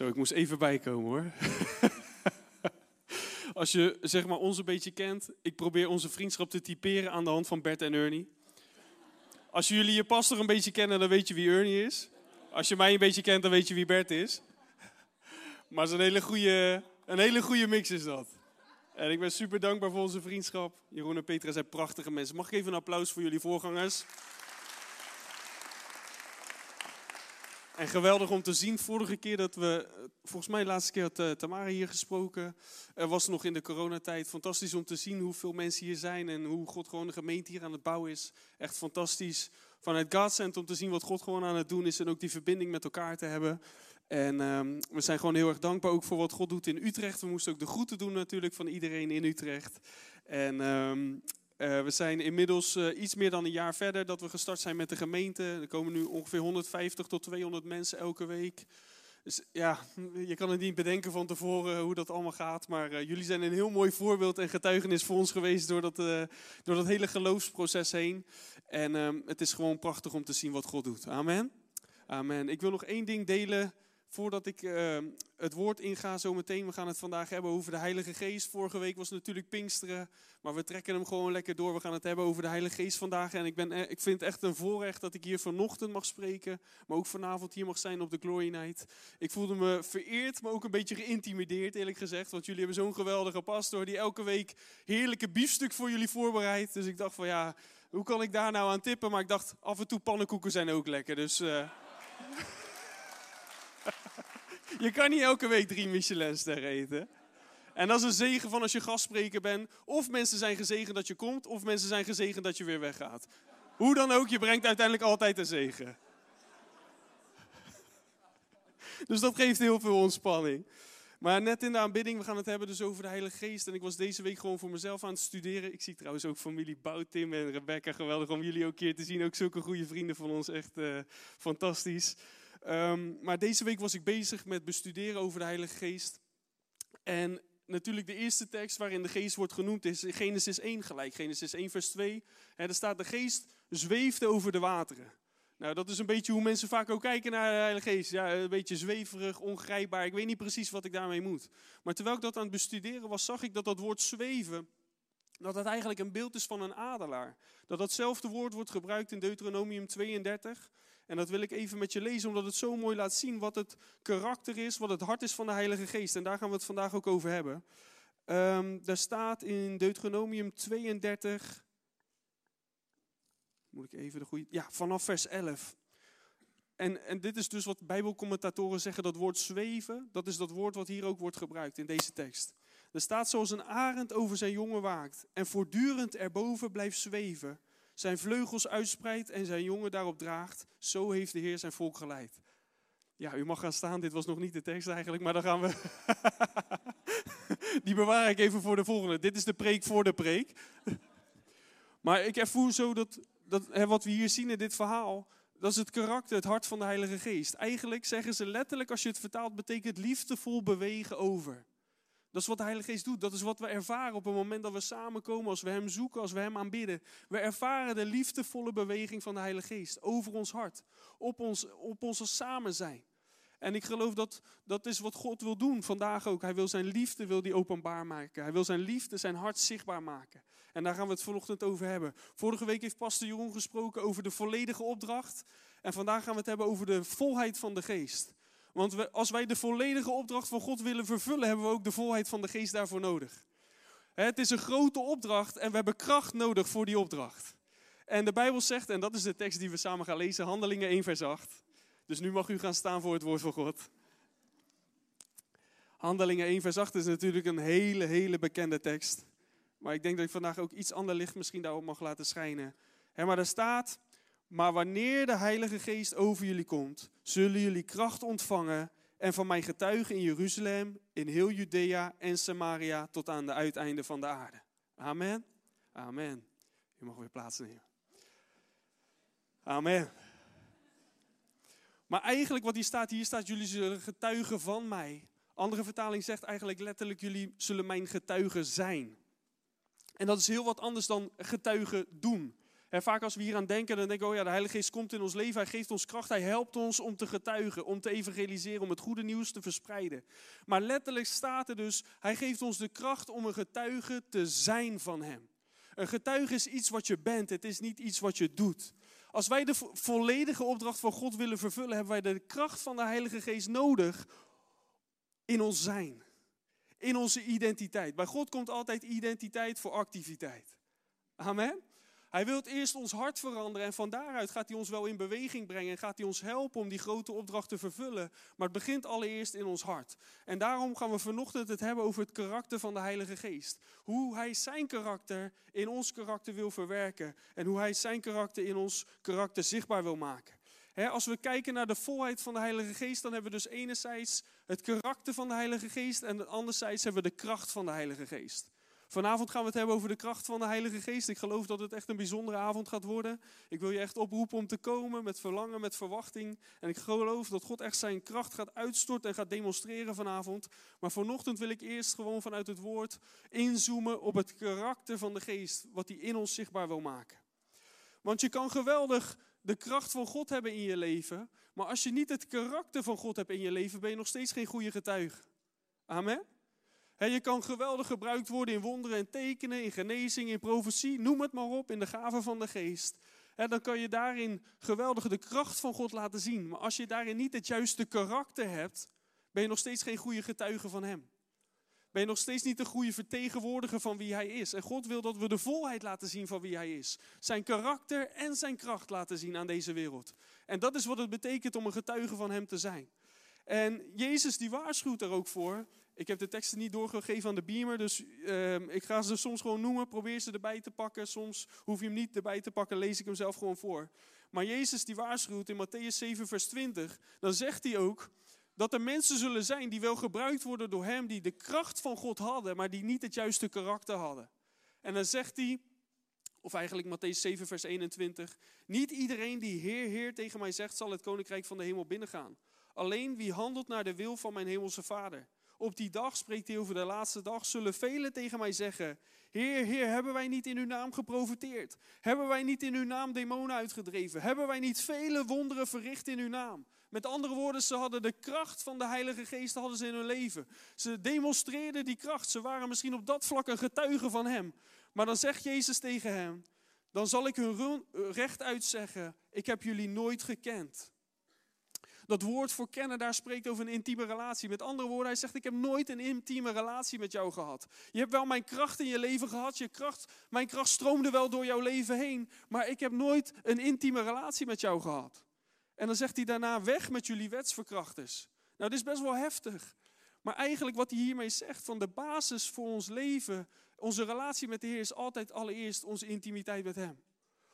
Zo, ik moest even bijkomen hoor. Als je zeg maar ons een beetje kent, ik probeer onze vriendschap te typeren aan de hand van Bert en Ernie. Als jullie je pastor een beetje kennen, dan weet je wie Ernie is. Als je mij een beetje kent, dan weet je wie Bert is. Maar het is een hele goede, een hele goede mix is dat. En ik ben super dankbaar voor onze vriendschap. Jeroen en Petra zijn prachtige mensen. Mag ik even een applaus voor jullie voorgangers? En geweldig om te zien. Vorige keer dat we, volgens mij de laatste keer had uh, Tamara hier gesproken, uh, was nog in de coronatijd. Fantastisch om te zien hoeveel mensen hier zijn en hoe God gewoon de gemeente hier aan het bouwen is. Echt fantastisch vanuit God Center om te zien wat God gewoon aan het doen is en ook die verbinding met elkaar te hebben. En um, we zijn gewoon heel erg dankbaar ook voor wat God doet in Utrecht. We moesten ook de groeten doen natuurlijk van iedereen in Utrecht. En um, uh, we zijn inmiddels uh, iets meer dan een jaar verder dat we gestart zijn met de gemeente. Er komen nu ongeveer 150 tot 200 mensen elke week. Dus ja, je kan het niet bedenken van tevoren hoe dat allemaal gaat. Maar uh, jullie zijn een heel mooi voorbeeld en getuigenis voor ons geweest door dat, door dat hele geloofsproces heen. En um, het is gewoon prachtig om te zien wat God doet. Amen. Amen. Ik wil nog één ding delen voordat ik uh, het woord inga zometeen, we gaan het vandaag hebben over de Heilige Geest. Vorige week was natuurlijk Pinksteren, maar we trekken hem gewoon lekker door. We gaan het hebben over de Heilige Geest vandaag. En ik, ben, ik vind het echt een voorrecht dat ik hier vanochtend mag spreken, maar ook vanavond hier mag zijn op de Glory Night. Ik voelde me vereerd, maar ook een beetje geïntimideerd eerlijk gezegd. Want jullie hebben zo'n geweldige pastor die elke week heerlijke biefstuk voor jullie voorbereidt. Dus ik dacht van ja, hoe kan ik daar nou aan tippen? Maar ik dacht, af en toe pannenkoeken zijn ook lekker, dus... Uh, je kan niet elke week drie Michelinsterren eten. En dat is een zegen van als je gastspreker bent. Of mensen zijn gezegend dat je komt, of mensen zijn gezegend dat je weer weggaat. Hoe dan ook, je brengt uiteindelijk altijd een zegen. Dus dat geeft heel veel ontspanning. Maar net in de aanbidding, we gaan het hebben dus over de Heilige Geest. En ik was deze week gewoon voor mezelf aan het studeren. Ik zie trouwens ook familie Bout, Tim en Rebecca. Geweldig om jullie ook keer te zien. Ook zulke goede vrienden van ons. Echt uh, fantastisch. Um, maar deze week was ik bezig met bestuderen over de Heilige Geest. En natuurlijk de eerste tekst waarin de geest wordt genoemd is Genesis 1 gelijk. Genesis 1 vers 2. En er staat de geest zweefde over de wateren. Nou, dat is een beetje hoe mensen vaak ook kijken naar de Heilige Geest. Ja, een beetje zweverig, ongrijpbaar. Ik weet niet precies wat ik daarmee moet. Maar terwijl ik dat aan het bestuderen was, zag ik dat dat woord zweven, dat dat eigenlijk een beeld is van een adelaar. Dat datzelfde woord wordt gebruikt in Deuteronomium 32. En dat wil ik even met je lezen, omdat het zo mooi laat zien wat het karakter is, wat het hart is van de Heilige Geest. En daar gaan we het vandaag ook over hebben. Um, daar staat in Deuteronomium 32, moet ik even de goede, ja, vanaf vers 11. En, en dit is dus wat bijbelcommentatoren zeggen, dat woord zweven, dat is dat woord wat hier ook wordt gebruikt in deze tekst. Er staat zoals een arend over zijn jongen waakt en voortdurend erboven blijft zweven zijn vleugels uitspreidt en zijn jongen daarop draagt. Zo heeft de Heer zijn volk geleid. Ja, u mag gaan staan. Dit was nog niet de tekst eigenlijk, maar dan gaan we. Die bewaar ik even voor de volgende. Dit is de preek voor de preek. maar ik ervoer zo dat, dat hè, wat we hier zien in dit verhaal. Dat is het karakter, het hart van de Heilige Geest. Eigenlijk zeggen ze letterlijk, als je het vertaalt, betekent liefdevol bewegen over. Dat is wat de Heilige Geest doet. Dat is wat we ervaren op het moment dat we samenkomen, als we Hem zoeken, als we Hem aanbidden. We ervaren de liefdevolle beweging van de Heilige Geest over ons hart, op ons, op onze samen zijn. En ik geloof dat dat is wat God wil doen vandaag ook. Hij wil zijn liefde wil die openbaar maken. Hij wil zijn liefde, zijn hart zichtbaar maken. En daar gaan we het vanochtend over hebben. Vorige week heeft Pastor Jeroen gesproken over de volledige opdracht. En vandaag gaan we het hebben over de volheid van de geest. Want als wij de volledige opdracht van God willen vervullen, hebben we ook de volheid van de geest daarvoor nodig. Het is een grote opdracht en we hebben kracht nodig voor die opdracht. En de Bijbel zegt, en dat is de tekst die we samen gaan lezen, Handelingen 1 vers 8. Dus nu mag u gaan staan voor het woord van God. Handelingen 1 vers 8 is natuurlijk een hele, hele bekende tekst. Maar ik denk dat ik vandaag ook iets ander licht misschien daarop mag laten schijnen. maar daar staat, maar wanneer de Heilige Geest over jullie komt, zullen jullie kracht ontvangen en van mij getuigen in Jeruzalem, in heel Judea en Samaria tot aan de uiteinden van de aarde. Amen. Amen. Je mag weer plaatsnemen. Amen. Maar eigenlijk wat hier staat, hier staat jullie zullen getuigen van mij. Andere vertaling zegt eigenlijk letterlijk jullie zullen mijn getuigen zijn. En dat is heel wat anders dan getuigen doen. Vaak als we hier aan denken, dan denken we, oh ja, de Heilige Geest komt in ons leven, hij geeft ons kracht, hij helpt ons om te getuigen, om te evangeliseren, om het goede nieuws te verspreiden. Maar letterlijk staat er dus, hij geeft ons de kracht om een getuige te zijn van hem. Een getuige is iets wat je bent, het is niet iets wat je doet. Als wij de volledige opdracht van God willen vervullen, hebben wij de kracht van de Heilige Geest nodig in ons zijn. In onze identiteit. Bij God komt altijd identiteit voor activiteit. Amen. Hij wil eerst ons hart veranderen en van daaruit gaat hij ons wel in beweging brengen en gaat hij ons helpen om die grote opdracht te vervullen. Maar het begint allereerst in ons hart. En daarom gaan we vanochtend het hebben over het karakter van de Heilige Geest. Hoe hij zijn karakter in ons karakter wil verwerken en hoe hij zijn karakter in ons karakter zichtbaar wil maken. als we kijken naar de volheid van de Heilige Geest, dan hebben we dus enerzijds het karakter van de Heilige Geest en anderzijds hebben we de kracht van de Heilige Geest. Vanavond gaan we het hebben over de kracht van de Heilige Geest. Ik geloof dat het echt een bijzondere avond gaat worden. Ik wil je echt oproepen om te komen met verlangen, met verwachting. En ik geloof dat God echt zijn kracht gaat uitstorten en gaat demonstreren vanavond. Maar vanochtend wil ik eerst gewoon vanuit het woord inzoomen op het karakter van de Geest. Wat hij in ons zichtbaar wil maken. Want je kan geweldig de kracht van God hebben in je leven. Maar als je niet het karakter van God hebt in je leven, ben je nog steeds geen goede getuige. Amen je kan geweldig gebruikt worden in wonderen en tekenen, in genezing, in profetie, noem het maar op, in de gaven van de geest. dan kan je daarin geweldig de kracht van God laten zien. Maar als je daarin niet het juiste karakter hebt, ben je nog steeds geen goede getuige van Hem. Ben je nog steeds niet de goede vertegenwoordiger van wie Hij is. En God wil dat we de volheid laten zien van wie Hij is. Zijn karakter en zijn kracht laten zien aan deze wereld. En dat is wat het betekent om een getuige van Hem te zijn. En Jezus die waarschuwt daar ook voor. Ik heb de teksten niet doorgegeven aan de beamer, dus ehm, ik ga ze soms gewoon noemen. Probeer ze erbij te pakken. Soms hoef je hem niet erbij te pakken, lees ik hem zelf gewoon voor. Maar Jezus die waarschuwt in Matthäus 7, vers 20. Dan zegt hij ook dat er mensen zullen zijn die wel gebruikt worden door hem, die de kracht van God hadden, maar die niet het juiste karakter hadden. En dan zegt hij, of eigenlijk Matthäus 7, vers 21. Niet iedereen die Heer, Heer tegen mij zegt, zal het koninkrijk van de hemel binnengaan. Alleen wie handelt naar de wil van mijn hemelse Vader. Op die dag, spreekt hij over de laatste dag, zullen velen tegen mij zeggen: Heer, Heer, hebben wij niet in uw naam geprofiteerd? Hebben wij niet in uw naam demonen uitgedreven? Hebben wij niet vele wonderen verricht in uw naam? Met andere woorden, ze hadden de kracht van de Heilige Geest hadden ze in hun leven. Ze demonstreerden die kracht. Ze waren misschien op dat vlak een getuige van Hem. Maar dan zegt Jezus tegen hen: Dan zal ik hun recht uitzeggen: Ik heb jullie nooit gekend. Dat woord voor kennen, daar spreekt over een intieme relatie. Met andere woorden, hij zegt, ik heb nooit een intieme relatie met jou gehad. Je hebt wel mijn kracht in je leven gehad. Je kracht, mijn kracht stroomde wel door jouw leven heen. Maar ik heb nooit een intieme relatie met jou gehad. En dan zegt hij daarna, weg met jullie wetsverkrachters. Nou, dit is best wel heftig. Maar eigenlijk wat hij hiermee zegt, van de basis voor ons leven, onze relatie met de Heer is altijd allereerst onze intimiteit met Hem.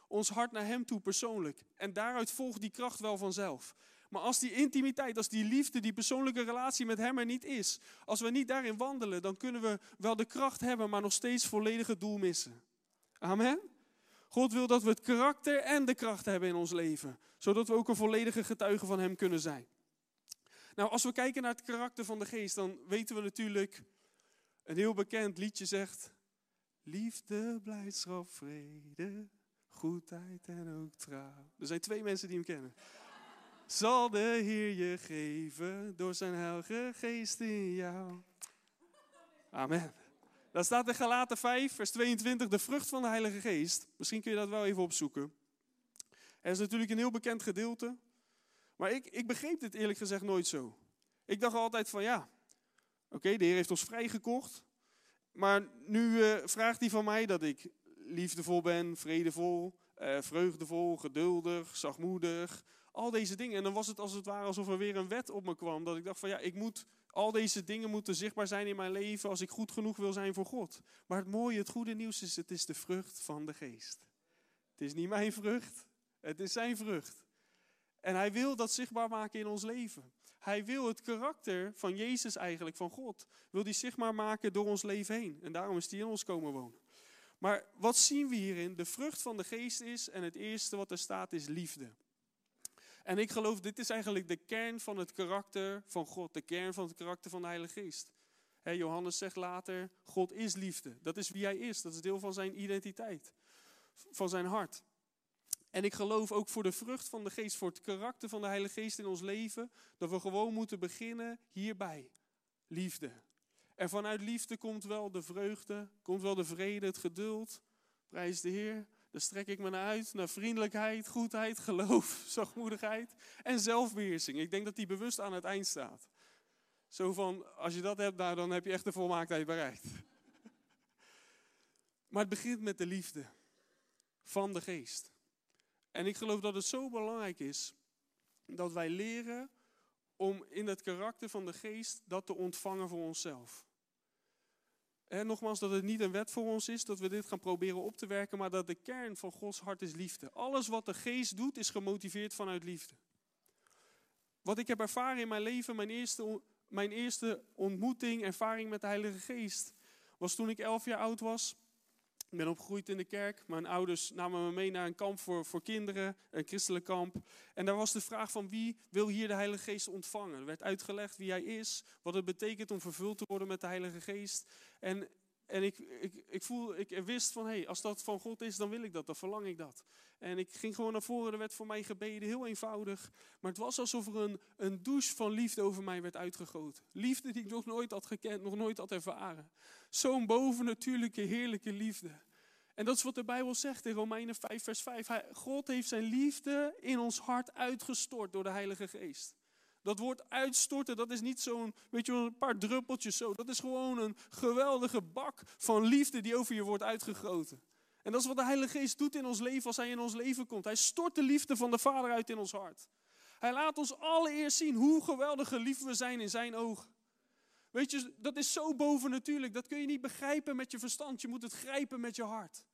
Ons hart naar Hem toe persoonlijk. En daaruit volgt die kracht wel vanzelf. Maar als die intimiteit, als die liefde, die persoonlijke relatie met Hem er niet is, als we niet daarin wandelen, dan kunnen we wel de kracht hebben, maar nog steeds volledig het doel missen. Amen. God wil dat we het karakter en de kracht hebben in ons leven, zodat we ook een volledige getuige van Hem kunnen zijn. Nou, als we kijken naar het karakter van de geest, dan weten we natuurlijk, een heel bekend liedje zegt, liefde, blijdschap, vrede, goedheid en ook trouw. Er zijn twee mensen die hem kennen zal de Heer je geven door zijn heilige geest in jou. Amen. Daar staat in Galaten 5, vers 22, de vrucht van de Heilige Geest. Misschien kun je dat wel even opzoeken. Er is natuurlijk een heel bekend gedeelte. Maar ik, ik begreep dit eerlijk gezegd nooit zo. Ik dacht altijd van ja, oké, de Heer heeft ons vrijgekocht. Maar nu uh, vraagt hij van mij dat ik liefdevol ben, vredevol, uh, vreugdevol, geduldig, zachtmoedig, al deze dingen. En dan was het als het ware alsof er weer een wet op me kwam. Dat ik dacht van ja, ik moet, al deze dingen moeten zichtbaar zijn in mijn leven als ik goed genoeg wil zijn voor God. Maar het mooie, het goede nieuws is, het is de vrucht van de geest. Het is niet mijn vrucht, het is zijn vrucht. En hij wil dat zichtbaar maken in ons leven. Hij wil het karakter van Jezus eigenlijk, van God, wil die zichtbaar maken door ons leven heen. En daarom is hij in ons komen wonen. Maar wat zien we hierin? De vrucht van de geest is, en het eerste wat er staat is liefde. En ik geloof, dit is eigenlijk de kern van het karakter van God, de kern van het karakter van de Heilige Geest. Johannes zegt later, God is liefde. Dat is wie hij is, dat is deel van zijn identiteit, van zijn hart. En ik geloof ook voor de vrucht van de geest, voor het karakter van de Heilige Geest in ons leven, dat we gewoon moeten beginnen hierbij. Liefde. En vanuit liefde komt wel de vreugde, komt wel de vrede, het geduld. Prijs de Heer. Daar strek ik me naar uit, naar vriendelijkheid, goedheid, geloof, zachtmoedigheid en zelfbeheersing. Ik denk dat die bewust aan het eind staat. Zo van, als je dat hebt, nou, dan heb je echt de volmaaktheid bereikt. Maar het begint met de liefde van de geest. En ik geloof dat het zo belangrijk is dat wij leren om in het karakter van de geest dat te ontvangen voor onszelf. En nogmaals, dat het niet een wet voor ons is, dat we dit gaan proberen op te werken, maar dat de kern van Gods hart is liefde. Alles wat de geest doet, is gemotiveerd vanuit liefde. Wat ik heb ervaren in mijn leven, mijn eerste, mijn eerste ontmoeting, ervaring met de Heilige Geest, was toen ik elf jaar oud was. Ik ben opgegroeid in de kerk. Mijn ouders namen me mee naar een kamp voor, voor kinderen, een christelijk kamp. En daar was de vraag van wie wil hier de Heilige Geest ontvangen. Er werd uitgelegd wie hij is, wat het betekent om vervuld te worden met de Heilige Geest. En, en ik, ik, ik, voel, ik wist van, hey, als dat van God is, dan wil ik dat, dan verlang ik dat. En ik ging gewoon naar voren, er werd voor mij gebeden, heel eenvoudig. Maar het was alsof er een, een douche van liefde over mij werd uitgegoten. Liefde die ik nog nooit had gekend, nog nooit had ervaren. Zo'n bovennatuurlijke, heerlijke liefde. En dat is wat de Bijbel zegt in Romeinen 5, vers 5. God heeft zijn liefde in ons hart uitgestort door de Heilige Geest. Dat woord uitstorten, dat is niet zo'n, weet je een paar druppeltjes zo. Dat is gewoon een geweldige bak van liefde die over je wordt uitgegoten. En dat is wat de Heilige Geest doet in ons leven als Hij in ons leven komt. Hij stort de liefde van de Vader uit in ons hart. Hij laat ons allereerst zien hoe geweldig geliefd we zijn in Zijn ogen. Weet je, dat is zo bovennatuurlijk. Dat kun je niet begrijpen met je verstand. Je moet het grijpen met je hart.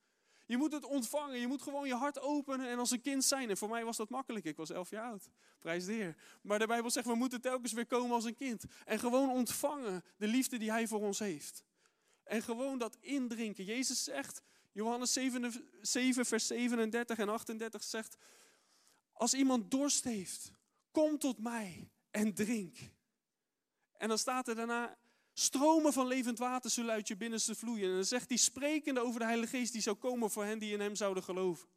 Je moet het ontvangen. Je moet gewoon je hart openen en als een kind zijn. En voor mij was dat makkelijk. Ik was elf jaar oud. Prijs de Heer. Maar de Bijbel zegt, we moeten telkens weer komen als een kind. En gewoon ontvangen de liefde die Hij voor ons heeft. En gewoon dat indrinken. Jezus zegt, Johannes 7, 7 vers 37 en 38 zegt, als iemand dorst heeft, kom tot mij en drink. En dan staat er daarna, stromen van levend water zullen uit je binnenste vloeien. En dan zegt hij, sprekende over de Heilige Geest die zou komen voor hen die in hem zouden geloven.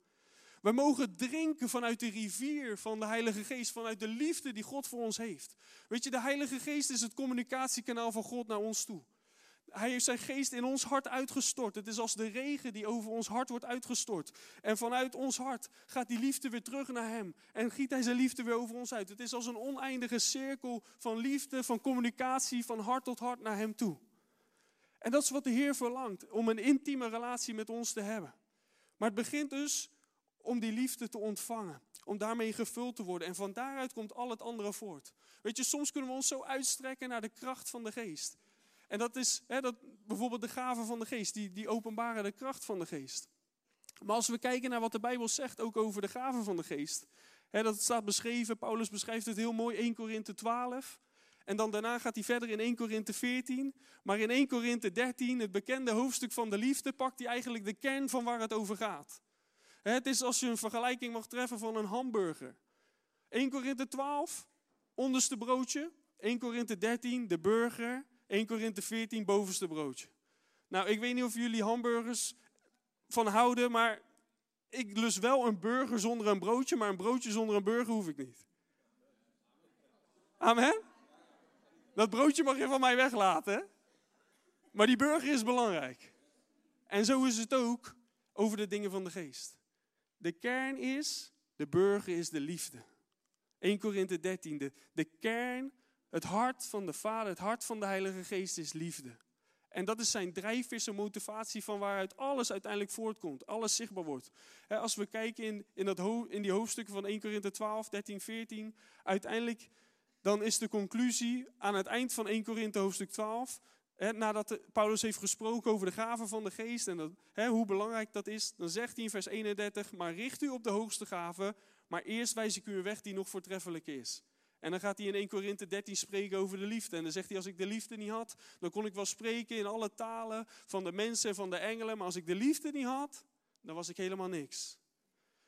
We mogen drinken vanuit de rivier van de Heilige Geest, vanuit de liefde die God voor ons heeft. Weet je, de Heilige Geest is het communicatiekanaal van God naar ons toe. Hij heeft zijn geest in ons hart uitgestort. Het is als de regen die over ons hart wordt uitgestort. En vanuit ons hart gaat die liefde weer terug naar hem. En giet hij zijn liefde weer over ons uit. Het is als een oneindige cirkel van liefde, van communicatie, van hart tot hart naar hem toe. En dat is wat de Heer verlangt, om een intieme relatie met ons te hebben. Maar het begint dus om die liefde te ontvangen. Om daarmee gevuld te worden. En van daaruit komt al het andere voort. Weet je, soms kunnen we ons zo uitstrekken naar de kracht van de geest. En dat is hè, dat, bijvoorbeeld de gaven van de geest, die, die openbaren de kracht van de geest. Maar als we kijken naar wat de Bijbel zegt, ook over de gaven van de geest. Hè, dat staat beschreven, Paulus beschrijft het heel mooi, 1 Korinthe 12. En dan daarna gaat hij verder in 1 Korinthe 14. Maar in 1 Korinthe 13, het bekende hoofdstuk van de liefde, pakt hij eigenlijk de kern van waar het over gaat. Het is als je een vergelijking mag treffen van een hamburger. 1 Korinthe 12, onderste broodje. 1 Korinthe 13, de burger. 1 Korinthe 14, bovenste broodje. Nou, ik weet niet of jullie hamburgers van houden, maar ik lust wel een burger zonder een broodje, maar een broodje zonder een burger hoef ik niet. Amen? Dat broodje mag je van mij weglaten. Maar die burger is belangrijk. En zo is het ook over de dingen van de geest. De kern is, de burger is de liefde. 1 Korinthe 13, de, de kern het hart van de Vader, het hart van de Heilige Geest is liefde. En dat is zijn drijfveer, zijn motivatie van waaruit alles uiteindelijk voortkomt. Alles zichtbaar wordt. Als we kijken in, in, dat in die hoofdstukken van 1 Korinthe 12, 13, 14. Uiteindelijk dan is de conclusie aan het eind van 1 Korinthe hoofdstuk 12. nadat Paulus heeft gesproken over de gaven van de geest en dat, hoe belangrijk dat is. Dan zegt hij in vers 31. Maar richt u op de hoogste gave maar eerst wijs ik u een weg die nog voortreffelijk is. En dan gaat hij in 1 Korinthe 13 spreken over de liefde. En dan zegt hij, als ik de liefde niet had, dan kon ik wel spreken in alle talen van de mensen en van de engelen. Maar als ik de liefde niet had, dan was ik helemaal niks.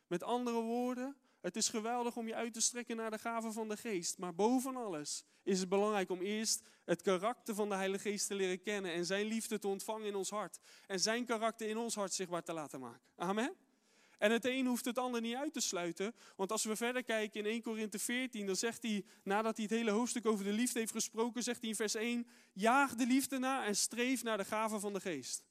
Met andere woorden, het is geweldig om je uit te strekken naar de gaven van de geest. Maar boven alles is het belangrijk om eerst het karakter van de Heilige Geest te leren kennen. En zijn liefde te ontvangen in ons hart. En zijn karakter in ons hart zichtbaar te laten maken. Amen. En het een hoeft het ander niet uit te sluiten. Want als we verder kijken in 1 Korinthe 14, dan zegt hij, nadat hij het hele hoofdstuk over de liefde heeft gesproken, zegt hij in vers 1, jaag de liefde na en streef naar de gaven van de geest.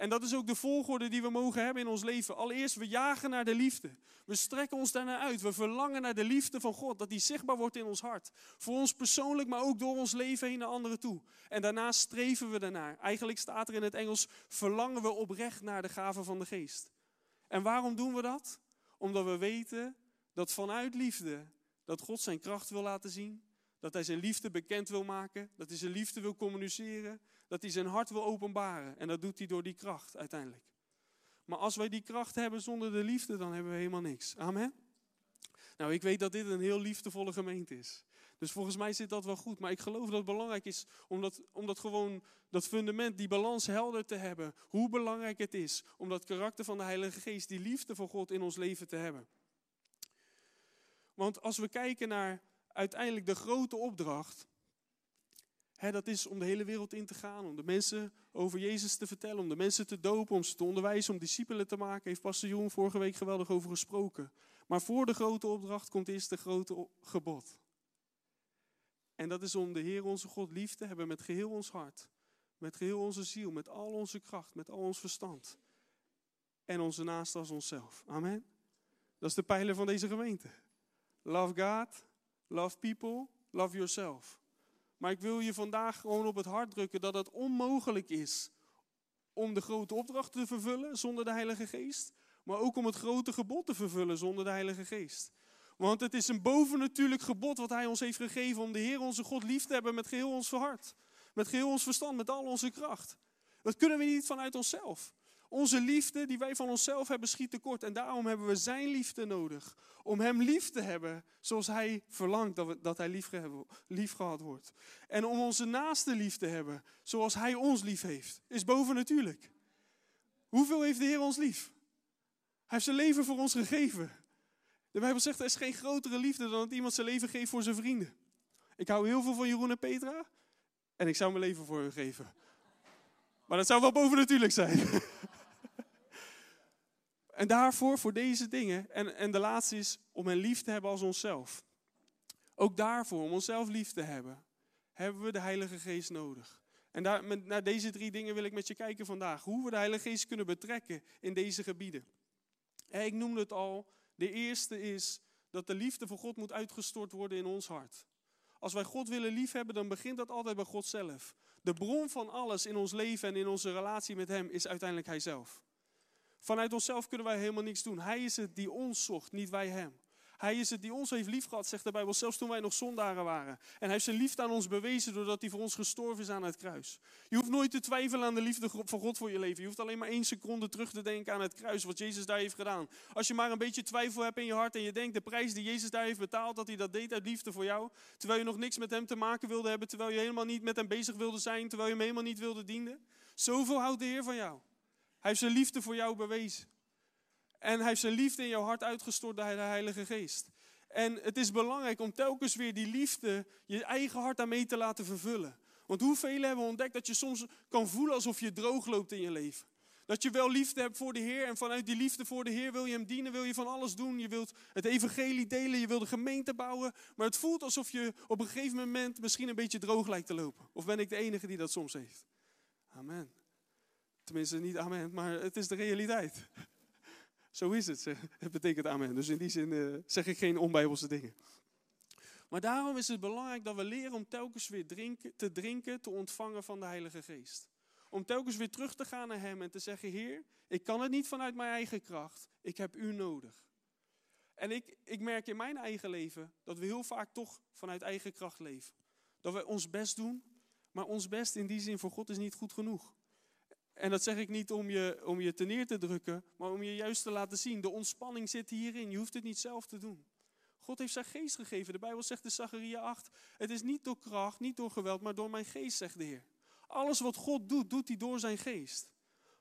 En dat is ook de volgorde die we mogen hebben in ons leven. Allereerst, we jagen naar de liefde. We strekken ons daarnaar uit. We verlangen naar de liefde van God, dat die zichtbaar wordt in ons hart. Voor ons persoonlijk, maar ook door ons leven heen naar anderen toe. En daarna streven we daarnaar. Eigenlijk staat er in het Engels, verlangen we oprecht naar de gaven van de geest. En waarom doen we dat? Omdat we weten dat vanuit liefde, dat God zijn kracht wil laten zien. Dat hij zijn liefde bekend wil maken. Dat hij zijn liefde wil communiceren. Dat hij zijn hart wil openbaren. En dat doet hij door die kracht uiteindelijk. Maar als wij die kracht hebben zonder de liefde, dan hebben we helemaal niks. Amen. Nou, ik weet dat dit een heel liefdevolle gemeente is. Dus volgens mij zit dat wel goed. Maar ik geloof dat het belangrijk is om dat, gewoon, dat fundament, die balans helder te hebben. Hoe belangrijk het is om dat karakter van de Heilige Geest, die liefde voor God in ons leven te hebben. Want als we kijken naar uiteindelijk de grote opdracht, dat is om de hele wereld in te gaan, om de mensen over Jezus te vertellen, om de mensen te dopen, om ze te onderwijzen, om discipelen te maken, heeft Pastor Jong vorige week geweldig over gesproken. Maar voor de grote opdracht komt eerst de grote gebod. En dat is om de Heer onze God lief te hebben met geheel ons hart, met geheel onze ziel, met al onze kracht, met al ons verstand. En onze naaste als onszelf. Amen. Dat is de pijler van deze gemeente. Love God, love people, love yourself. Maar ik wil je vandaag gewoon op het hart drukken dat het onmogelijk is om de grote opdracht te vervullen zonder de Heilige Geest. Maar ook om het grote gebod te vervullen zonder de Heilige Geest. Want het is een bovennatuurlijk gebod wat Hij ons heeft gegeven om de Heer onze God lief te hebben met geheel ons hart. Met geheel ons verstand, met al onze kracht. Dat kunnen we niet vanuit onszelf. Onze liefde die wij van onszelf hebben schiet tekort. En daarom hebben we zijn liefde nodig. Om hem lief te hebben zoals hij verlangt dat, we, dat hij lief, lief gehad wordt. En om onze naaste lief te hebben zoals hij ons lief heeft. Is bovennatuurlijk. Hoeveel heeft de Heer ons lief? Hij heeft zijn leven voor ons gegeven. De Bijbel zegt er is geen grotere liefde dan dat iemand zijn leven geeft voor zijn vrienden. Ik hou heel veel van Jeroen en Petra. En ik zou mijn leven voor hen geven. Maar dat zou wel bovennatuurlijk zijn. en daarvoor, voor deze dingen. En, en de laatste is om hen lief te hebben als onszelf. Ook daarvoor, om onszelf lief te hebben, hebben we de Heilige Geest nodig. En daar, met, naar deze drie dingen wil ik met je kijken vandaag. Hoe we de Heilige Geest kunnen betrekken in deze gebieden. En ik noemde het al, de eerste is dat de liefde voor God moet uitgestort worden in ons hart. Als wij God willen liefhebben, dan begint dat altijd bij God zelf. De bron van alles in ons leven en in onze relatie met Hem is uiteindelijk Hij zelf. Vanuit onszelf kunnen wij helemaal niks doen. Hij is het die ons zocht, niet wij Hem. Hij is het die ons heeft liefgehad, zegt de Bijbel, zelfs toen wij nog zondaren waren. En hij heeft zijn liefde aan ons bewezen doordat hij voor ons gestorven is aan het kruis. Je hoeft nooit te twijfelen aan de liefde van God voor je leven. Je hoeft alleen maar één seconde terug te denken aan het kruis, wat Jezus daar heeft gedaan. Als je maar een beetje twijfel hebt in je hart en je denkt de prijs die Jezus daar heeft betaald, dat hij dat deed uit liefde voor jou. Terwijl je nog niks met hem te maken wilde hebben, terwijl je helemaal niet met hem bezig wilde zijn, terwijl je hem helemaal niet wilde dienen. Zoveel houdt de Heer van jou. Hij heeft zijn liefde voor jou bewezen. En hij heeft zijn liefde in jouw hart uitgestort door de Heilige Geest. En het is belangrijk om telkens weer die liefde, je eigen hart daarmee te laten vervullen. Want hoeveel hebben we ontdekt dat je soms kan voelen alsof je droog loopt in je leven. Dat je wel liefde hebt voor de Heer en vanuit die liefde voor de Heer wil je Hem dienen, wil je van alles doen. Je wilt het evangelie delen, je wilt de gemeente bouwen. Maar het voelt alsof je op een gegeven moment misschien een beetje droog lijkt te lopen. Of ben ik de enige die dat soms heeft? Amen. Tenminste, niet amen, maar het is de realiteit. Zo is het, het betekent amen. Dus in die zin uh, zeg ik geen onbijbelse dingen. Maar daarom is het belangrijk dat we leren om telkens weer drinken, te drinken, te ontvangen van de Heilige Geest. Om telkens weer terug te gaan naar Hem en te zeggen, Heer, ik kan het niet vanuit mijn eigen kracht. Ik heb U nodig. En ik, ik merk in mijn eigen leven dat we heel vaak toch vanuit eigen kracht leven. Dat we ons best doen, maar ons best in die zin voor God is niet goed genoeg. En dat zeg ik niet om je, om je te neer te drukken, maar om je juist te laten zien. De ontspanning zit hierin. Je hoeft het niet zelf te doen. God heeft zijn geest gegeven. De Bijbel zegt in Zacharia 8: Het is niet door kracht, niet door geweld, maar door mijn geest, zegt de Heer. Alles wat God doet, doet hij door zijn geest.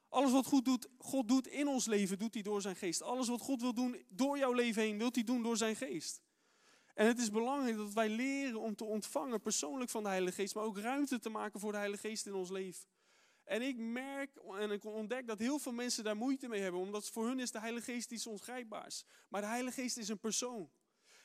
Alles wat God doet, God doet in ons leven, doet hij door zijn geest. Alles wat God wil doen door jouw leven heen, wil hij doen door zijn geest. En het is belangrijk dat wij leren om te ontvangen persoonlijk van de Heilige Geest, maar ook ruimte te maken voor de Heilige Geest in ons leven. En ik merk en ik ontdek dat heel veel mensen daar moeite mee hebben, omdat voor hun is de Heilige Geest iets ongrijpbaars. Maar de Heilige Geest is een persoon.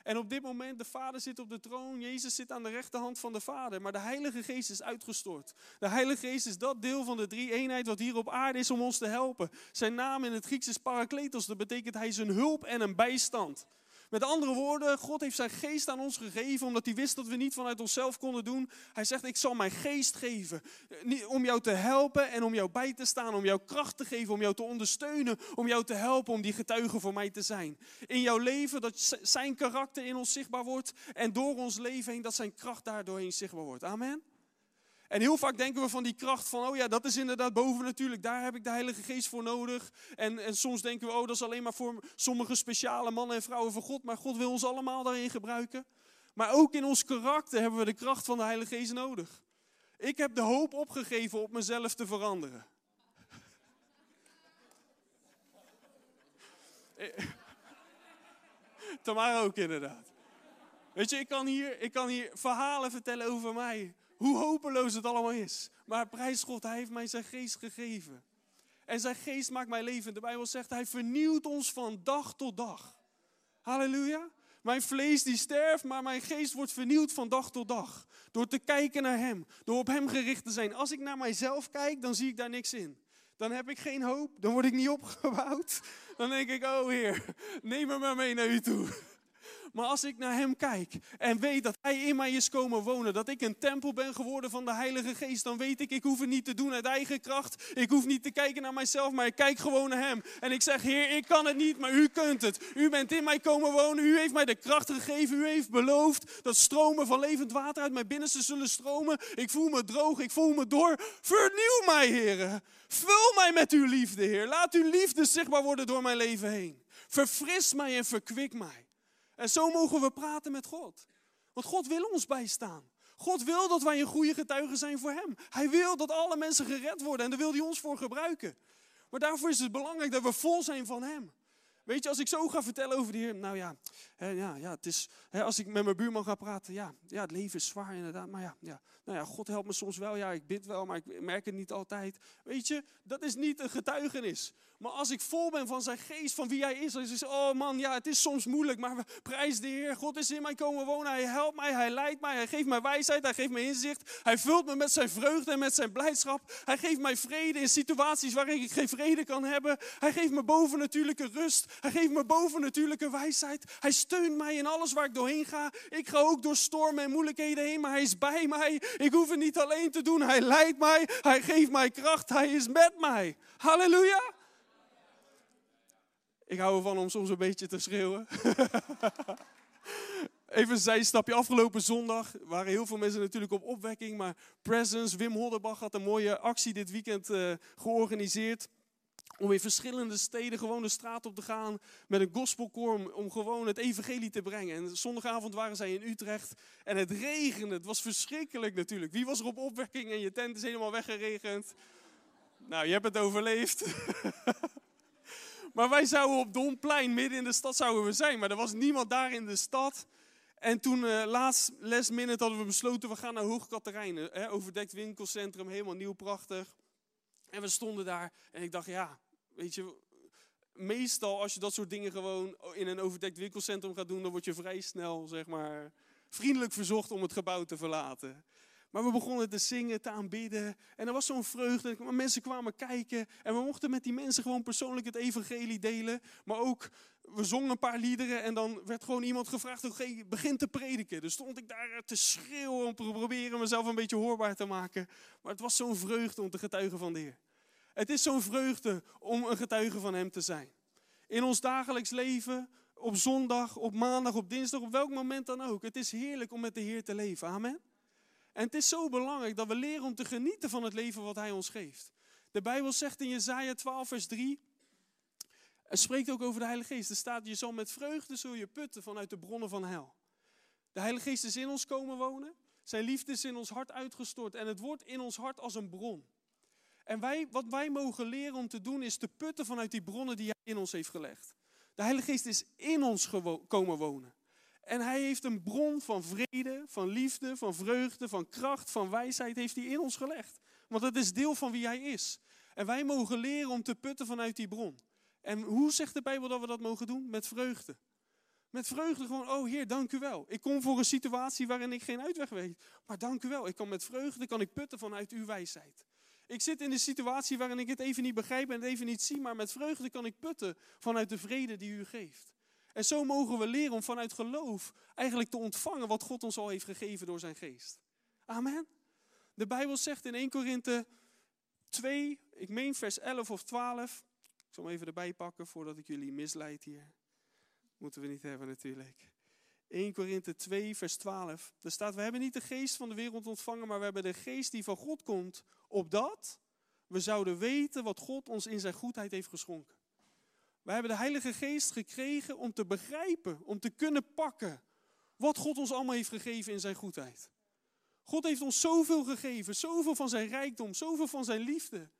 En op dit moment, de Vader zit op de troon, Jezus zit aan de rechterhand van de Vader, maar de Heilige Geest is uitgestort. De Heilige Geest is dat deel van de drie eenheid wat hier op aarde is om ons te helpen. Zijn naam in het Grieks is Parakletos, dat betekent hij is een hulp en een bijstand. Met andere woorden, God heeft zijn geest aan ons gegeven, omdat hij wist dat we niet vanuit onszelf konden doen. Hij zegt, ik zal mijn geest geven om jou te helpen en om jou bij te staan, om jou kracht te geven, om jou te ondersteunen, om jou te helpen om die getuige voor mij te zijn. In jouw leven dat zijn karakter in ons zichtbaar wordt en door ons leven heen dat zijn kracht daardoorheen zichtbaar wordt. Amen. En heel vaak denken we van die kracht van, oh ja, dat is inderdaad boven natuurlijk, daar heb ik de Heilige Geest voor nodig. En, en soms denken we, oh, dat is alleen maar voor sommige speciale mannen en vrouwen van God, maar God wil ons allemaal daarin gebruiken. Maar ook in ons karakter hebben we de kracht van de Heilige Geest nodig. Ik heb de hoop opgegeven op mezelf te veranderen. Tamara ook inderdaad. Weet je, ik kan, hier, ik kan hier verhalen vertellen over mij hoe hopeloos het allemaal is. Maar prijs God, hij heeft mij zijn geest gegeven. En zijn geest maakt mij leven. De Bijbel zegt, hij vernieuwt ons van dag tot dag. Halleluja. Mijn vlees die sterft, maar mijn geest wordt vernieuwd van dag tot dag. Door te kijken naar hem, door op hem gericht te zijn. Als ik naar mijzelf kijk, dan zie ik daar niks in. Dan heb ik geen hoop, dan word ik niet opgebouwd. Dan denk ik, oh Heer, neem me maar mee naar u toe. Maar als ik naar Hem kijk en weet dat Hij in mij is komen wonen, dat ik een tempel ben geworden van de Heilige Geest, dan weet ik, ik hoef het niet te doen uit eigen kracht. Ik hoef niet te kijken naar mijzelf, maar ik kijk gewoon naar Hem. En ik zeg, Heer, ik kan het niet, maar U kunt het. U bent in mij komen wonen, U heeft mij de kracht gegeven, U heeft beloofd dat stromen van levend water uit mijn binnenste zullen stromen. Ik voel me droog, ik voel me door. Vernieuw mij, Heer. Vul mij met uw liefde, Heer. Laat uw liefde zichtbaar worden door mijn leven heen. Verfris mij en verkwik mij. En zo mogen we praten met God. Want God wil ons bijstaan. God wil dat wij een goede getuige zijn voor Hem. Hij wil dat alle mensen gered worden en daar wil Hij ons voor gebruiken. Maar daarvoor is het belangrijk dat we vol zijn van Hem. Weet je, als ik zo ga vertellen over de Heer, nou ja, ja, ja het is, hè, als ik met mijn buurman ga praten, ja, ja, het leven is zwaar inderdaad, maar ja, ja, nou ja, God helpt me soms wel, ja, ik bid wel, maar ik merk het niet altijd. Weet je, dat is niet een getuigenis. Maar als ik vol ben van zijn geest, van wie hij is, dan is oh man, ja, het is soms moeilijk, maar prijs de Heer. God is in mij komen wonen, hij helpt mij, hij leidt mij, hij geeft mij wijsheid, hij geeft me inzicht. Hij vult me met zijn vreugde en met zijn blijdschap. Hij geeft mij vrede in situaties waarin ik geen vrede kan hebben. Hij geeft me bovennatuurlijke rust. Hij geeft me bovennatuurlijke wijsheid. Hij steunt mij in alles waar ik doorheen ga. Ik ga ook door stormen en moeilijkheden heen, maar hij is bij mij. Ik hoef het niet alleen te doen. Hij leidt mij, hij geeft mij kracht, hij is met mij. Halleluja. Ik hou ervan om soms een beetje te schreeuwen. Even een zijstapje. Afgelopen zondag waren heel veel mensen natuurlijk op opwekking. Maar Presence, Wim Hodderbach had een mooie actie dit weekend uh, georganiseerd. Om in verschillende steden gewoon de straat op te gaan met een gospelkoor om, gewoon het evangelie te brengen. En zondagavond waren zij in Utrecht en het regende. Het was verschrikkelijk natuurlijk. Wie was er op opwekking en je tent is helemaal weggeregend? Nou, je hebt het overleefd. Maar wij zouden op Domplein, midden in de stad zouden we zijn. Maar er was niemand daar in de stad. En toen, uh, laatst, last minute, hadden we besloten, we gaan naar Hoog Katerijnen. overdekt winkelcentrum, helemaal nieuw, prachtig. En we stonden daar en ik dacht, ja, weet je, meestal als je dat soort dingen gewoon in een overdekt winkelcentrum gaat doen, dan word je vrij snel, zeg maar, vriendelijk verzocht om het gebouw te verlaten. Maar we begonnen te zingen, te aanbidden. En er was zo'n vreugde. Mensen kwamen kijken. En we mochten met die mensen gewoon persoonlijk het evangelie delen. Maar ook, we zongen een paar liederen. En dan werd gewoon iemand gevraagd, oké, begin te prediken. Dus stond ik daar te schreeuwen om te proberen mezelf een beetje hoorbaar te maken. Maar het was zo'n vreugde om te getuigen van de Heer. Het is zo'n vreugde om een getuige van Hem te zijn. In ons dagelijks leven, op zondag, op maandag, op dinsdag, op welk moment dan ook. Het is heerlijk om met de Heer te leven. Amen. En het is zo belangrijk dat we leren om te genieten van het leven wat Hij ons geeft. De Bijbel zegt in Jezaja 12 vers 3, het spreekt ook over de Heilige Geest. Er staat, je zal met vreugde zul je putten vanuit de bronnen van hel. De Heilige Geest is in ons komen wonen. Zijn liefde is in ons hart uitgestort. En het wordt in ons hart als een bron. En wij, wat wij mogen leren om te doen, is te putten vanuit die bronnen die hij in ons heeft gelegd. De Heilige Geest is in ons komen wonen. En hij heeft een bron van vrede, van liefde, van vreugde, van kracht, van wijsheid, heeft hij in ons gelegd. Want dat is deel van wie hij is. En wij mogen leren om te putten vanuit die bron. En hoe zegt de Bijbel dat we dat mogen doen? Met vreugde. Met vreugde gewoon, oh Heer, dank u wel. Ik kom voor een situatie waarin ik geen uitweg weet. Maar dank u wel. Ik kan met vreugde kan ik putten vanuit uw wijsheid. Ik zit in een situatie waarin ik het even niet begrijp en het even niet zie, maar met vreugde kan ik putten vanuit de vrede die u geeft. En zo mogen we leren om vanuit geloof eigenlijk te ontvangen wat God ons al heeft gegeven door zijn geest. Amen. De Bijbel zegt in 1 Korinthe 2, ik meen vers 11 of 12. Ik zal hem even erbij pakken voordat ik jullie misleid hier. Moeten we niet hebben natuurlijk. 1 Korinthe 2, vers 12. Er staat, we hebben niet de geest van de wereld ontvangen, maar we hebben de geest die van God komt, opdat we zouden weten wat God ons in zijn goedheid heeft geschonken. We hebben de Heilige Geest gekregen om te begrijpen, om te kunnen pakken wat God ons allemaal heeft gegeven in zijn goedheid. God heeft ons zoveel gegeven, zoveel van zijn rijkdom, zoveel van zijn liefde,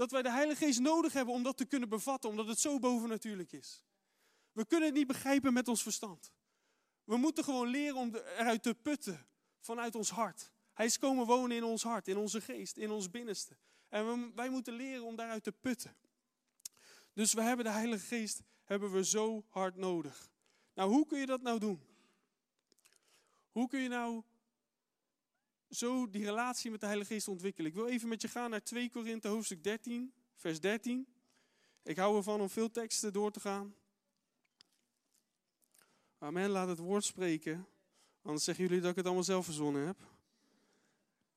dat wij de Heilige Geest nodig hebben om dat te kunnen bevatten, omdat het zo bovennatuurlijk is. We kunnen het niet begrijpen met ons verstand. We moeten gewoon leren om eruit te putten vanuit ons hart. Hij is komen wonen in ons hart, in onze geest, in ons binnenste. En wij moeten leren om daaruit te putten. Dus we hebben de Heilige Geest hebben we zo hard nodig. Nou, hoe kun je dat nou doen? Hoe kun je nou zo die relatie met de Heilige Geest ontwikkelen? Ik wil even met je gaan naar 2 Korinthe hoofdstuk 13, vers 13. Ik hou ervan om veel teksten door te gaan. Amen, laat het woord spreken. Anders zeggen jullie dat ik het allemaal zelf verzonnen heb.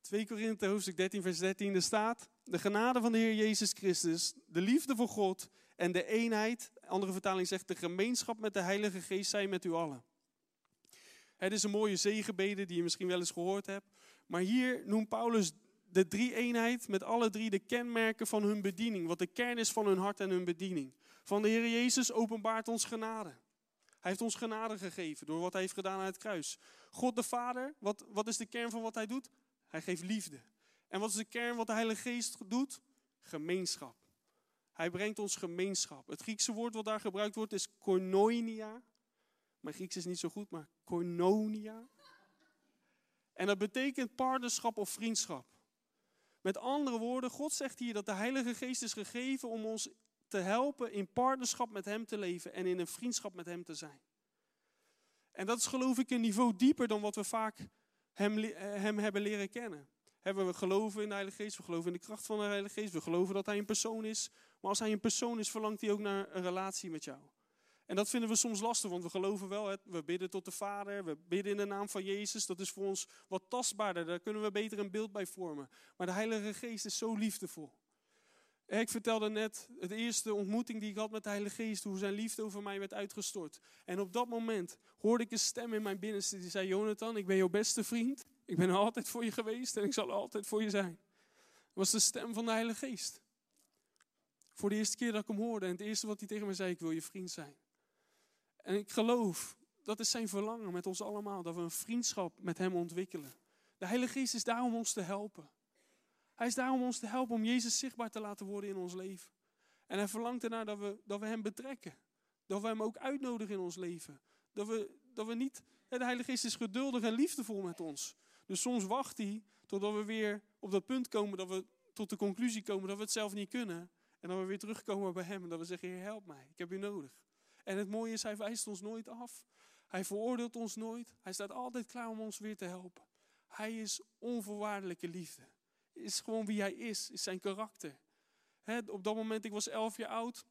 2 Korinthe hoofdstuk 13 vers 13, er staat... De genade van de Heer Jezus Christus, de liefde voor God en de eenheid, andere vertaling zegt de gemeenschap met de Heilige Geest zijn met u allen. Het is een mooie zegenbede die je misschien wel eens gehoord hebt. Maar hier noemt Paulus de drie eenheid met alle drie de kenmerken van hun bediening. Wat de kern is van hun hart en hun bediening. Van de Heer Jezus openbaart ons genade. Hij heeft ons genade gegeven door wat hij heeft gedaan aan het kruis. God de Vader, wat, wat is de kern van wat hij doet? Hij geeft liefde. En wat is de kern wat de Heilige Geest doet? Gemeenschap. Hij brengt ons gemeenschap. Het Griekse woord wat daar gebruikt wordt is koinonia. Mijn Grieks is niet zo goed, maar koinonia. En dat betekent partnerschap of vriendschap. Met andere woorden, God zegt hier dat de Heilige Geest is gegeven om ons te helpen in partnerschap met Hem te leven en in een vriendschap met Hem te zijn. En dat is geloof ik een niveau dieper dan wat we vaak Hem, eh, hem hebben leren kennen. we geloven in de Heilige Geest, we geloven in de kracht van de Heilige Geest, we geloven dat Hij een persoon is. Maar als Hij een persoon is, verlangt Hij ook naar een relatie met jou. En dat vinden we soms lastig, want we geloven wel, we bidden tot de Vader, we bidden in de naam van Jezus. Dat is voor ons wat tastbaarder, daar kunnen we beter een beeld bij vormen. Maar de Heilige Geest is zo liefdevol. Ik vertelde net de eerste ontmoeting die ik had met de Heilige Geest, hoe zijn liefde over mij werd uitgestort. En op dat moment hoorde ik een stem in mijn binnenste die zei: Jonathan, ik ben jouw beste vriend. Ik ben altijd voor je geweest en ik zal altijd voor je zijn. Dat was de stem van de Heilige Geest. Voor de eerste keer dat ik hem hoorde en het eerste wat hij tegen me zei: Ik wil je vriend zijn. En ik geloof, dat is zijn verlangen met ons allemaal, dat we een vriendschap met hem ontwikkelen. De Heilige Geest is daar om ons te helpen. Hij is daar om ons te helpen om Jezus zichtbaar te laten worden in ons leven. En hij verlangt ernaar dat we, dat we hem betrekken. Dat we hem ook uitnodigen in ons leven. Dat we, dat we niet. De Heilige Geest is geduldig en liefdevol met ons. Dus soms wacht hij totdat we weer op dat punt komen dat we tot de conclusie komen dat we het zelf niet kunnen. En dat we weer terugkomen bij hem en dat we zeggen: Heer, help mij, ik heb u nodig. En het mooie is, hij wijst ons nooit af. Hij veroordeelt ons nooit. Hij staat altijd klaar om ons weer te helpen. Hij is onvoorwaardelijke liefde is gewoon wie hij is, is zijn karakter. op dat moment, ik was elf jaar oud.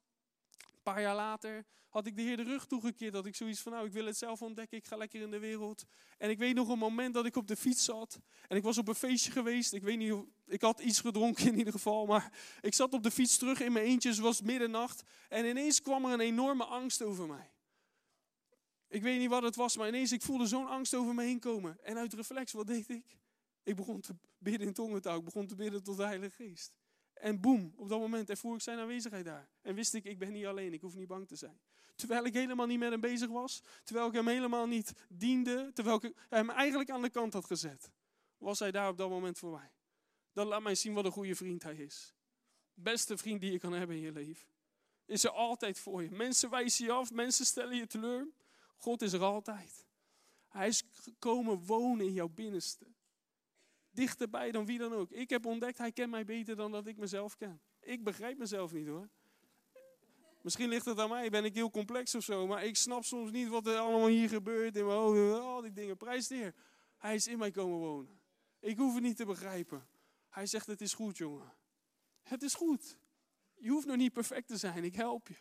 Een paar jaar later had ik de Heer de rug toegekeerd. Dat ik zoiets van, nou, ik wil het zelf ontdekken. Ik ga lekker in de wereld. En ik weet nog een moment dat ik op de fiets zat. En ik was op een feestje geweest. Ik weet niet, ik had iets gedronken in ieder geval. Maar ik zat op de fiets terug in mijn eentje. Het was middernacht. En ineens kwam er een enorme angst over mij. Ik weet niet wat het was, maar ineens ik voelde zo'n angst over me heen komen. En uit reflex, wat deed ik? Ik begon te bidden in tongentaal. Ik begon te bidden tot de Heilige Geest. En boem, op dat moment ervoer ik zijn aanwezigheid daar. En wist ik, ik ben niet alleen, ik hoef niet bang te zijn. Terwijl ik helemaal niet met hem bezig was, terwijl ik hem helemaal niet diende, terwijl ik hem eigenlijk aan de kant had gezet, was hij daar op dat moment voor mij. Dat laat mij zien wat een goede vriend hij is. Beste vriend die je kan hebben in je leven. Is er altijd voor je. Mensen wijzen je af, mensen stellen je teleur. God is er altijd. Hij is gekomen wonen in jouw binnenste. Dichterbij dan wie dan ook. Ik heb ontdekt, hij kent mij beter dan dat ik mezelf ken. Ik begrijp mezelf niet hoor. Misschien ligt het aan mij, ben ik heel complex of zo. Maar ik snap soms niet wat er allemaal hier gebeurt in mijn hoofd. Al die dingen. Prijs de. Hij is in mij komen wonen. Ik hoef het niet te begrijpen. Hij zegt, het is goed jongen. Het is goed. Je hoeft nog niet perfect te zijn. Ik help je.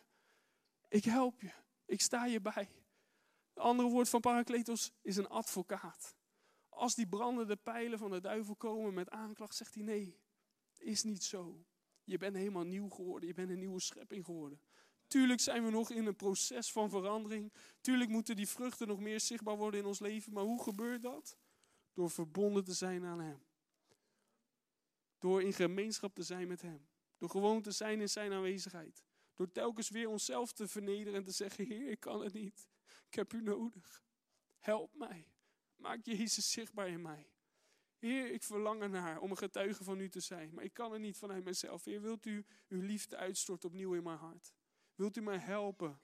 Ik help je. Ik sta je bij. Het andere woord van Parakletos is een advocaat. Als die brandende pijlen van de duivel komen met aanklacht, zegt hij nee, is niet zo. Je bent helemaal nieuw geworden, je bent een nieuwe schepping geworden. Tuurlijk zijn we nog in een proces van verandering. Tuurlijk moeten die vruchten nog meer zichtbaar worden in ons leven. Maar hoe gebeurt dat? Door verbonden te zijn aan Hem. Door in gemeenschap te zijn met Hem. Door gewoon te zijn in Zijn aanwezigheid. Door telkens weer onszelf te vernederen en te zeggen: Heer, ik kan het niet. Ik heb U nodig. Help mij. Maak Jezus zichtbaar in mij. Heer, ik verlang ernaar om een getuige van U te zijn. Maar ik kan het niet vanuit mezelf. Heer, wilt U uw liefde uitstorten opnieuw in mijn hart? Wilt u mij helpen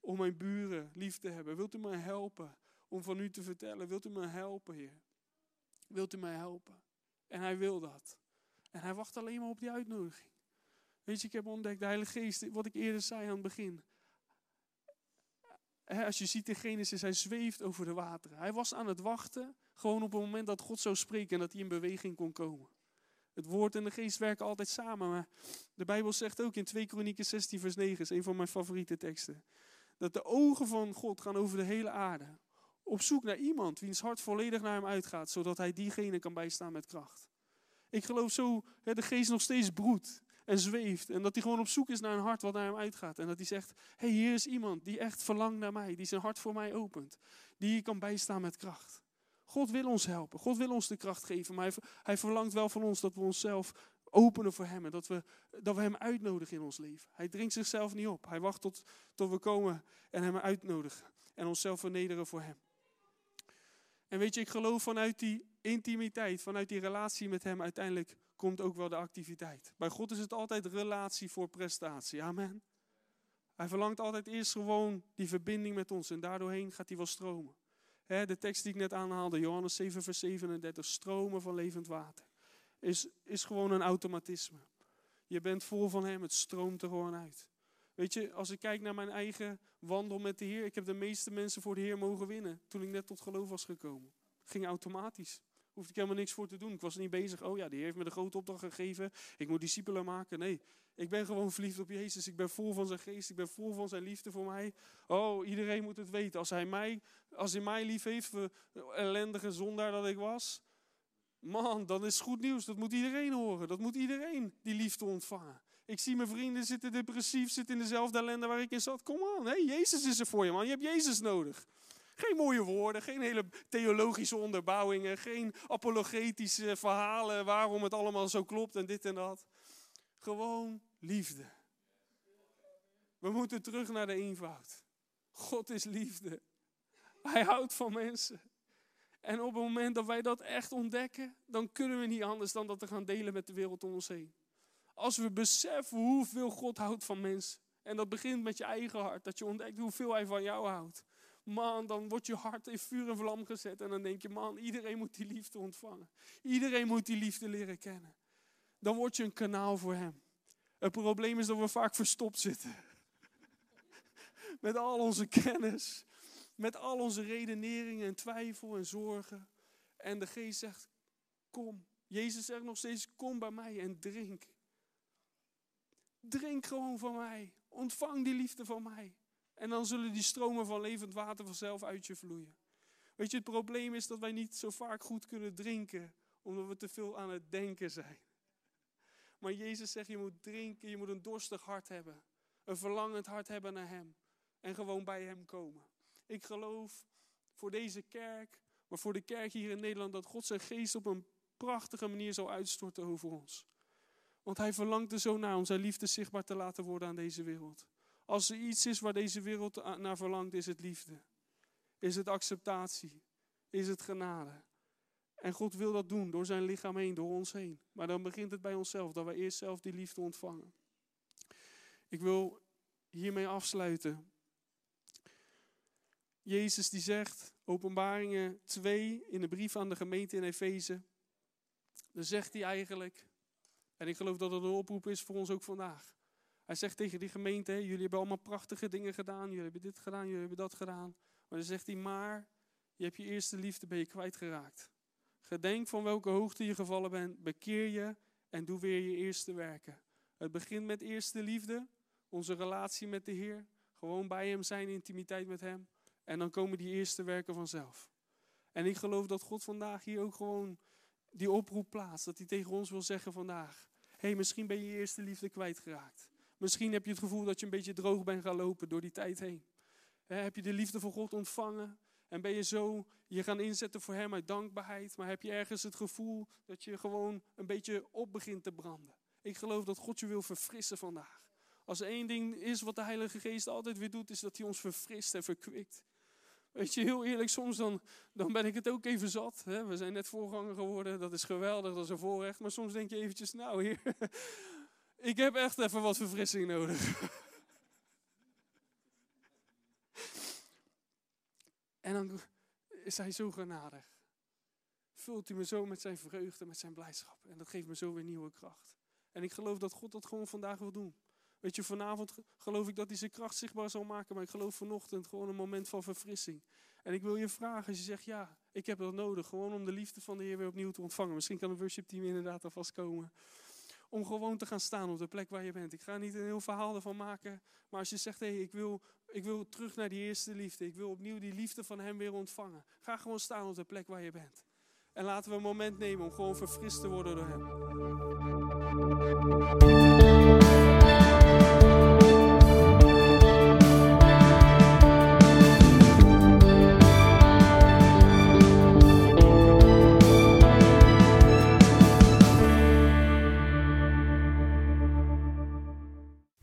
om mijn buren lief te hebben? Wilt u mij helpen om van u te vertellen? Wilt u mij helpen, Heer? Wilt u mij helpen? En hij wil dat. En hij wacht alleen maar op die uitnodiging. Weet je, ik heb ontdekt, de Heilige Geest, wat ik eerder zei aan het begin. Als je ziet in Genesis, hij zweeft over de wateren. Hij was aan het wachten, gewoon op het moment dat God zou spreken en dat hij in beweging kon komen. Het woord en de geest werken altijd samen. Maar de Bijbel zegt ook in 2 Kronieken 16 vers 9, is een van mijn favoriete teksten. Dat de ogen van God gaan over de hele aarde. Op zoek naar iemand wiens hart volledig naar hem uitgaat. Zodat hij diegene kan bijstaan met kracht. Ik geloof zo, hè, de geest nog steeds broedt en zweeft. En dat hij gewoon op zoek is naar een hart wat naar hem uitgaat. En dat hij zegt, hey, hier is iemand die echt verlangt naar mij. Die zijn hart voor mij opent. Die je kan bijstaan met kracht. God wil ons helpen. God wil ons de kracht geven. Maar hij, hij verlangt wel van ons dat we onszelf openen voor Hem. En dat we, dat we Hem uitnodigen in ons leven. Hij dringt zichzelf niet op. Hij wacht tot, tot we komen en Hem uitnodigen. En onszelf vernederen voor Hem. En weet je, ik geloof vanuit die intimiteit, vanuit die relatie met Hem, uiteindelijk komt ook wel de activiteit. Bij God is het altijd relatie voor prestatie. Amen. Hij verlangt altijd eerst gewoon die verbinding met ons en daardoorheen gaat hij wel stromen de tekst die ik net aanhaalde, Johannes 7, vers 37, stromen van levend water, is, is gewoon een automatisme. Je bent vol van Hem, het stroomt er gewoon uit. Weet je, als ik kijk naar mijn eigen wandel met de Heer, ik heb de meeste mensen voor de Heer mogen winnen toen ik net tot geloof was gekomen. Ging automatisch. Hoefde ik helemaal niks voor te doen. Ik was niet bezig, oh ja, die heeft me de grote opdracht gegeven, ik moet discipelen maken. Nee, ik ben gewoon verliefd op Jezus. Ik ben vol van zijn geest. Ik ben vol van zijn liefde voor mij. Oh, iedereen moet het weten. Als hij mij, als hij mij lief heeft, ellendige zondaar dat ik was. Man, dan is goed nieuws. Dat moet iedereen horen. Dat moet iedereen die liefde ontvangen. Ik zie mijn vrienden zitten depressief, zitten in dezelfde ellende waar ik in zat. Kom aan, hey, Jezus is er voor je man. Je hebt Jezus nodig. Geen mooie woorden, geen hele theologische onderbouwingen, geen apologetische verhalen waarom het allemaal zo klopt en dit en dat. Gewoon liefde. We moeten terug naar de eenvoud. God is liefde. Hij houdt van mensen. En op het moment dat wij dat echt ontdekken, dan kunnen we niet anders dan dat te gaan delen met de wereld om ons heen. Als we beseffen hoeveel God houdt van mensen. En dat begint met je eigen hart, dat je ontdekt hoeveel Hij van jou houdt. Man, dan wordt je hart in vuur en vlam gezet. En dan denk je, man, iedereen moet die liefde ontvangen. Iedereen moet die liefde leren kennen. Dan word je een kanaal voor Hem. Het probleem is dat we vaak verstopt zitten. Met al onze kennis, met al onze redeneringen en twijfel en zorgen. En de geest zegt, kom. Jezus zegt nog steeds, kom bij mij en drink. Drink gewoon van mij. Ontvang die liefde van mij. En dan zullen die stromen van levend water vanzelf uit je vloeien. Weet je, het probleem is dat wij niet zo vaak goed kunnen drinken, omdat we te veel aan het denken zijn. Maar Jezus zegt, je moet drinken, je moet een dorstig hart hebben. Een verlangend hart hebben naar Hem. En gewoon bij Hem komen. Ik geloof voor deze kerk, maar voor de kerk hier in Nederland, dat God zijn geest op een prachtige manier zal uitstorten over ons. Want hij verlangt er zo naar om zijn liefde zichtbaar te laten worden aan deze wereld. Als er iets is waar deze wereld naar verlangt, is het liefde. Is het acceptatie. Is het genade. En God wil dat doen door zijn lichaam heen, door ons heen. Maar dan begint het bij onszelf, dat wij eerst zelf die liefde ontvangen. Ik wil hiermee afsluiten. Jezus die zegt, openbaringen 2 in de brief aan de gemeente in Efeze. Dan zegt hij eigenlijk, en ik geloof dat het een oproep is voor ons ook vandaag. Hij zegt tegen die gemeente, jullie hebben allemaal prachtige dingen gedaan, jullie hebben dit gedaan, jullie hebben dat gedaan. Maar dan zegt hij, maar je hebt je eerste liefde ben je kwijtgeraakt. Gedenk van welke hoogte je gevallen bent, bekeer je en doe weer je eerste werken. Het begint met eerste liefde, onze relatie met de Heer, gewoon bij Hem zijn, intimiteit met Hem. En dan komen die eerste werken vanzelf. En ik geloof dat God vandaag hier ook gewoon die oproep plaatst. Dat hij tegen ons wil zeggen vandaag. Hé, hey, misschien ben je je eerste liefde kwijtgeraakt. Misschien heb je het gevoel dat je een beetje droog bent gaan lopen door die tijd heen. heb je de liefde van God ontvangen? En ben je zo je gaan inzetten voor Hem uit dankbaarheid? Maar heb je ergens het gevoel dat je gewoon een beetje op begint te branden? Ik geloof dat God je wil verfrissen vandaag. Als er één ding is wat de Heilige Geest altijd weer doet, is dat hij ons verfrist en verkwikt. Weet je, heel eerlijk, soms dan, dan ben ik het ook even zat. Hè? We zijn net voorganger geworden, dat is geweldig, dat is een voorrecht. Maar soms denk je eventjes, nou heer, ik heb echt even wat verfrissing nodig. en dan is hij zo genadig. Vult hij me zo met zijn vreugde, met zijn blijdschap. En dat geeft me zo weer nieuwe kracht. En ik geloof dat God dat gewoon vandaag wil doen. Weet je, vanavond geloof ik dat hij zijn kracht zichtbaar zal maken. Maar ik geloof vanochtend gewoon een moment van verfrissing. En ik wil je vragen, als je zegt, ja, ik heb dat nodig. Gewoon om de liefde van de Heer weer opnieuw te ontvangen. Misschien kan het worship team inderdaad alvast komen. Om gewoon te gaan staan op de plek waar je bent. Ik ga niet een heel verhaal ervan maken. Maar als je zegt, hé, hey, ik, wil, ik wil terug naar die eerste liefde. Ik wil opnieuw die liefde van hem weer ontvangen. Ga gewoon staan op de plek waar je bent. En laten we een moment nemen om gewoon verfrist te worden door hem.